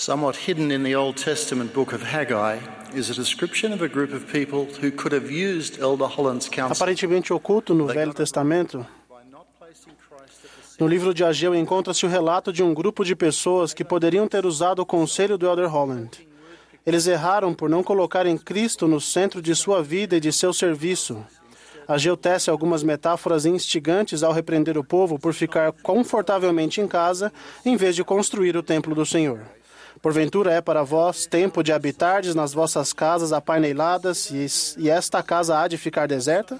Somewhat hidden in the Old Testament book of Haggai is a description of a group of people who could have used Elder Holland's counsel Aparentemente oculto no Velho Testamento, no livro de Ageu encontra-se o relato de um grupo de pessoas que poderiam ter usado o conselho do Elder Holland. Eles erraram por não colocarem Cristo no centro de sua vida e de seu serviço. Ageu tece algumas metáforas instigantes ao repreender o povo por ficar confortavelmente em casa em vez de construir o templo do Senhor. Porventura é para vós tempo de habitardes nas vossas casas apaineladas e, esta casa há de ficar deserta?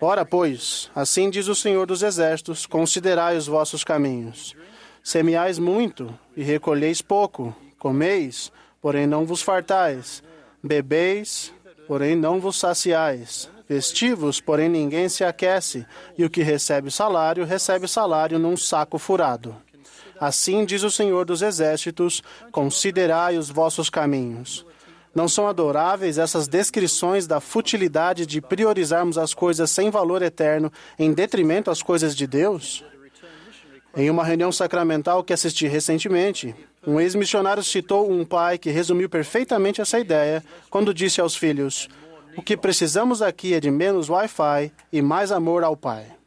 Ora, pois, assim diz o Senhor dos Exércitos: considerai os vossos caminhos. Semeais muito e recolheis pouco, comeis, porém não vos fartais, bebeis, porém não vos saciais, vestivos, porém ninguém se aquece, e o que recebe salário, recebe salário num saco furado. Assim diz o Senhor dos Exércitos: considerai os vossos caminhos. Não são adoráveis essas descrições da futilidade de priorizarmos as coisas sem valor eterno em detrimento às coisas de Deus? Em uma reunião sacramental que assisti recentemente, um ex-missionário citou um pai que resumiu perfeitamente essa ideia quando disse aos filhos: O que precisamos aqui é de menos Wi-Fi e mais amor ao pai.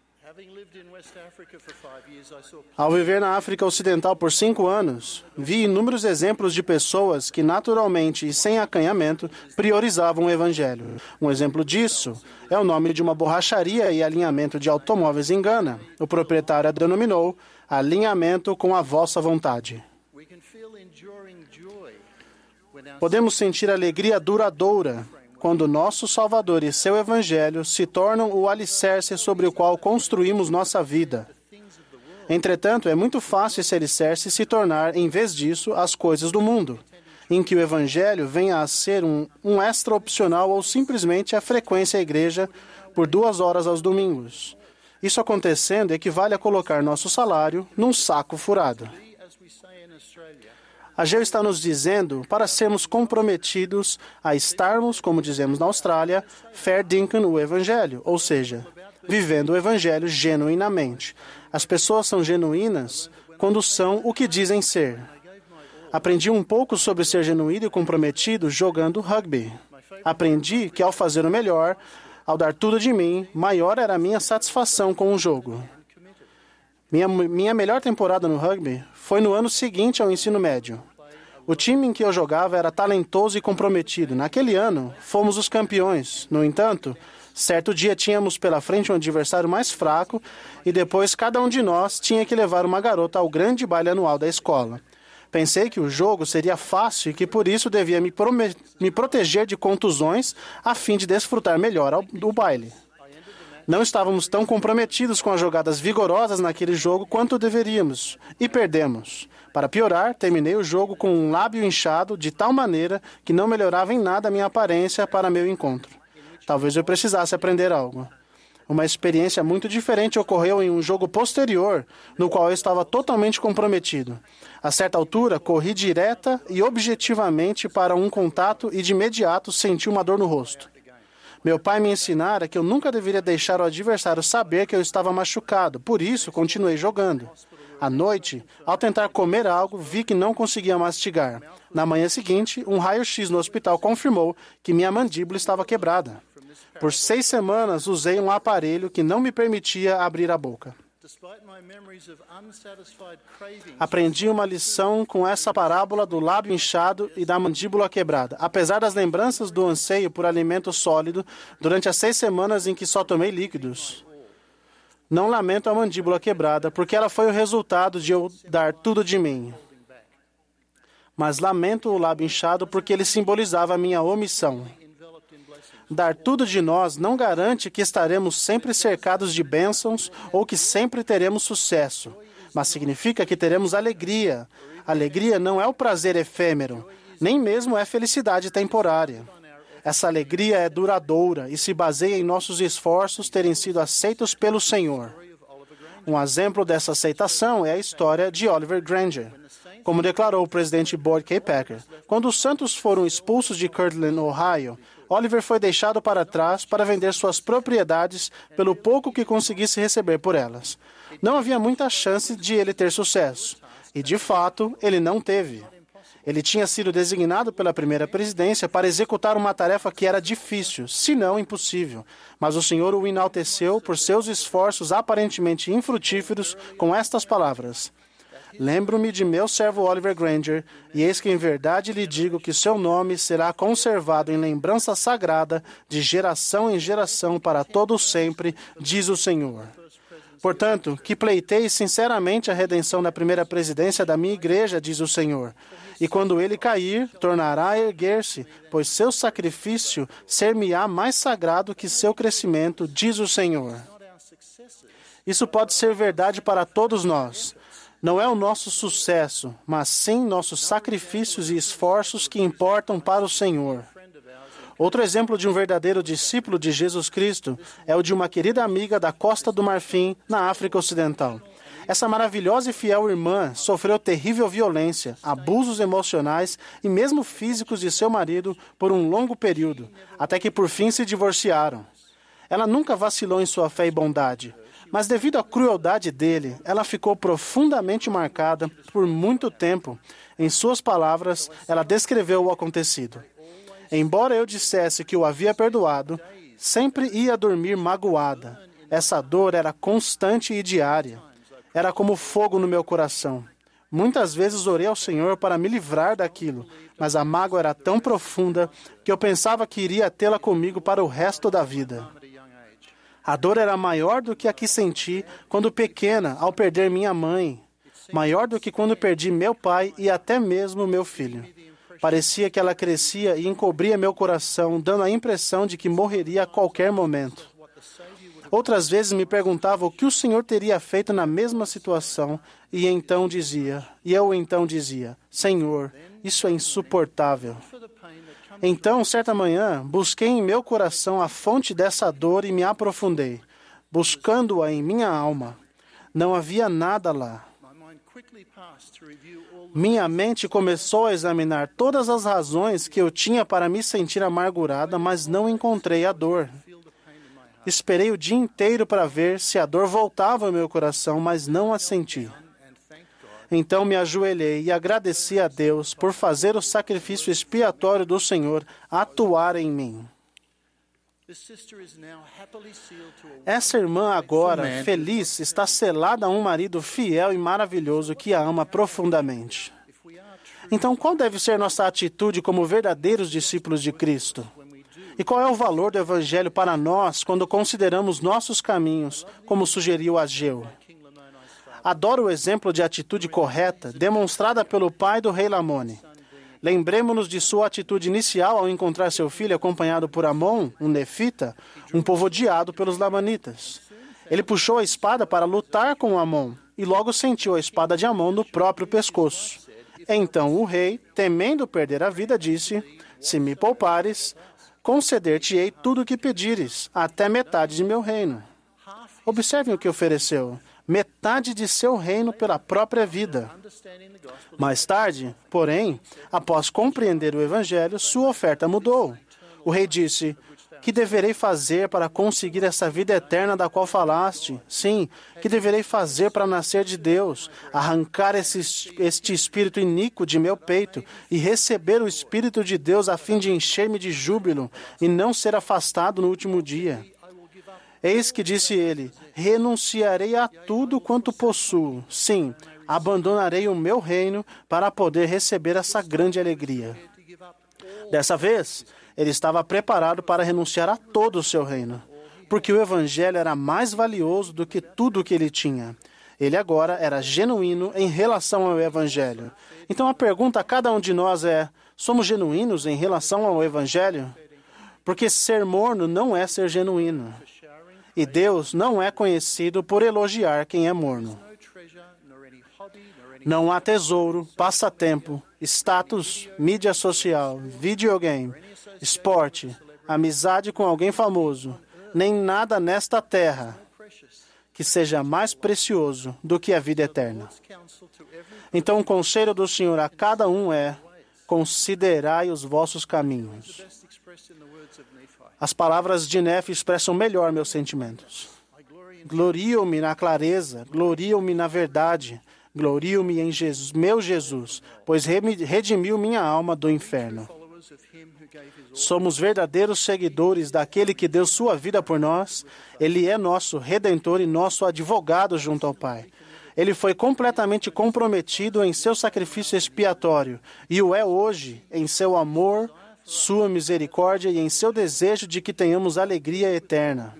Ao viver na África Ocidental por cinco anos, vi inúmeros exemplos de pessoas que, naturalmente e sem acanhamento, priorizavam o Evangelho. Um exemplo disso é o nome de uma borracharia e alinhamento de automóveis em Gana. O proprietário a denominou alinhamento com a vossa vontade. Podemos sentir alegria duradoura quando nosso Salvador e seu Evangelho se tornam o alicerce sobre o qual construímos nossa vida. Entretanto, é muito fácil esse alicerce se tornar, em vez disso, as coisas do mundo, em que o Evangelho venha a ser um, um extra opcional ou simplesmente a frequência à igreja por duas horas aos domingos. Isso acontecendo equivale a colocar nosso salário num saco furado. Ageu está nos dizendo para sermos comprometidos a estarmos, como dizemos na Austrália, fair dinkum o Evangelho, ou seja, vivendo o Evangelho genuinamente. As pessoas são genuínas quando são o que dizem ser. Aprendi um pouco sobre ser genuíno e comprometido jogando rugby. Aprendi que ao fazer o melhor, ao dar tudo de mim, maior era a minha satisfação com o jogo. Minha, minha melhor temporada no rugby foi no ano seguinte ao ensino médio. O time em que eu jogava era talentoso e comprometido. Naquele ano, fomos os campeões. No entanto, certo dia tínhamos pela frente um adversário mais fraco e depois cada um de nós tinha que levar uma garota ao grande baile anual da escola. Pensei que o jogo seria fácil e que por isso devia me, me proteger de contusões a fim de desfrutar melhor do baile. Não estávamos tão comprometidos com as jogadas vigorosas naquele jogo quanto deveríamos e perdemos. Para piorar, terminei o jogo com um lábio inchado de tal maneira que não melhorava em nada a minha aparência para meu encontro. Talvez eu precisasse aprender algo. Uma experiência muito diferente ocorreu em um jogo posterior, no qual eu estava totalmente comprometido. A certa altura, corri direta e objetivamente para um contato e de imediato senti uma dor no rosto. Meu pai me ensinara que eu nunca deveria deixar o adversário saber que eu estava machucado, por isso continuei jogando. À noite, ao tentar comer algo, vi que não conseguia mastigar. Na manhã seguinte, um raio-x no hospital confirmou que minha mandíbula estava quebrada. Por seis semanas, usei um aparelho que não me permitia abrir a boca. Aprendi uma lição com essa parábola do lábio inchado e da mandíbula quebrada. Apesar das lembranças do anseio por alimento sólido durante as seis semanas em que só tomei líquidos, não lamento a mandíbula quebrada, porque ela foi o resultado de eu dar tudo de mim. Mas lamento o lábio inchado porque ele simbolizava a minha omissão. Dar tudo de nós não garante que estaremos sempre cercados de bênçãos ou que sempre teremos sucesso, mas significa que teremos alegria. Alegria não é o prazer efêmero, nem mesmo é felicidade temporária. Essa alegria é duradoura e se baseia em nossos esforços terem sido aceitos pelo Senhor. Um exemplo dessa aceitação é a história de Oliver Granger. Como declarou o presidente Boyd K. Packer, quando os Santos foram expulsos de Kirtland, Ohio, Oliver foi deixado para trás para vender suas propriedades pelo pouco que conseguisse receber por elas. Não havia muita chance de ele ter sucesso. E, de fato, ele não teve. Ele tinha sido designado pela primeira presidência para executar uma tarefa que era difícil, se não impossível. Mas o Senhor o enalteceu por seus esforços aparentemente infrutíferos com estas palavras: Lembro-me de meu servo Oliver Granger, e eis que em verdade lhe digo que seu nome será conservado em lembrança sagrada de geração em geração para todo sempre, diz o Senhor. Portanto, que pleitei sinceramente a redenção da primeira presidência da minha igreja, diz o Senhor. E quando ele cair, tornará a erguer-se, pois seu sacrifício ser-me-á mais sagrado que seu crescimento, diz o Senhor. Isso pode ser verdade para todos nós. Não é o nosso sucesso, mas sim nossos sacrifícios e esforços que importam para o Senhor. Outro exemplo de um verdadeiro discípulo de Jesus Cristo é o de uma querida amiga da Costa do Marfim, na África Ocidental. Essa maravilhosa e fiel irmã sofreu terrível violência, abusos emocionais e mesmo físicos de seu marido por um longo período, até que por fim se divorciaram. Ela nunca vacilou em sua fé e bondade, mas devido à crueldade dele, ela ficou profundamente marcada por muito tempo. Em suas palavras, ela descreveu o acontecido. Embora eu dissesse que o havia perdoado, sempre ia dormir magoada. Essa dor era constante e diária. Era como fogo no meu coração. Muitas vezes orei ao Senhor para me livrar daquilo, mas a mágoa era tão profunda que eu pensava que iria tê-la comigo para o resto da vida. A dor era maior do que a que senti quando pequena, ao perder minha mãe, maior do que quando perdi meu pai e até mesmo meu filho. Parecia que ela crescia e encobria meu coração, dando a impressão de que morreria a qualquer momento. Outras vezes me perguntava o que o Senhor teria feito na mesma situação, e então dizia, e eu então dizia: Senhor, isso é insuportável. Então, certa manhã, busquei em meu coração a fonte dessa dor e me aprofundei, buscando-a em minha alma. Não havia nada lá. Minha mente começou a examinar todas as razões que eu tinha para me sentir amargurada, mas não encontrei a dor. Esperei o dia inteiro para ver se a dor voltava ao meu coração, mas não a senti. Então me ajoelhei e agradeci a Deus por fazer o sacrifício expiatório do Senhor atuar em mim. Essa irmã agora, feliz, está selada a um marido fiel e maravilhoso que a ama profundamente. Então, qual deve ser nossa atitude como verdadeiros discípulos de Cristo? E qual é o valor do Evangelho para nós quando consideramos nossos caminhos, como sugeriu Ageu? Adoro o exemplo de atitude correta demonstrada pelo pai do rei Lamone. Lembremos-nos de sua atitude inicial ao encontrar seu filho acompanhado por Amon, um nefita, um povo odiado pelos lamanitas. Ele puxou a espada para lutar com Amon e logo sentiu a espada de Amon no próprio pescoço. Então o rei, temendo perder a vida, disse: Se me poupares, conceder-te-ei tudo o que pedires, até metade de meu reino. Observem o que ofereceu metade de seu reino pela própria vida. Mais tarde, porém, após compreender o Evangelho, sua oferta mudou. O rei disse: Que deverei fazer para conseguir essa vida eterna da qual falaste? Sim, que deverei fazer para nascer de Deus, arrancar esse, este espírito iníquo de meu peito e receber o Espírito de Deus a fim de encher-me de júbilo e não ser afastado no último dia? Eis que disse ele: Renunciarei a tudo quanto possuo. Sim, abandonarei o meu reino para poder receber essa grande alegria. Dessa vez, ele estava preparado para renunciar a todo o seu reino, porque o evangelho era mais valioso do que tudo o que ele tinha. Ele agora era genuíno em relação ao evangelho. Então a pergunta a cada um de nós é: somos genuínos em relação ao evangelho? Porque ser morno não é ser genuíno. E Deus não é conhecido por elogiar quem é morno. Não há tesouro, passatempo, status, mídia social, videogame, esporte, amizade com alguém famoso, nem nada nesta terra que seja mais precioso do que a vida eterna. Então, o conselho do Senhor a cada um é: considerai os vossos caminhos. As palavras de Nefe expressam melhor meus sentimentos. Glorio-me na clareza, glorio-me na verdade, Glorio-me em Jesus, meu Jesus, pois redimiu minha alma do inferno. Somos verdadeiros seguidores daquele que deu sua vida por nós. Ele é nosso redentor e nosso advogado junto ao Pai. Ele foi completamente comprometido em seu sacrifício expiatório e o é hoje em seu amor, sua misericórdia e em seu desejo de que tenhamos alegria eterna.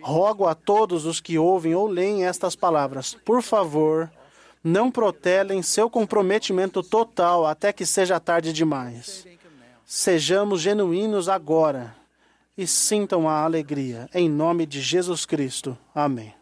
Rogo a todos os que ouvem ou leem estas palavras, por favor, não protelem seu comprometimento total até que seja tarde demais. Sejamos genuínos agora e sintam a alegria. Em nome de Jesus Cristo. Amém.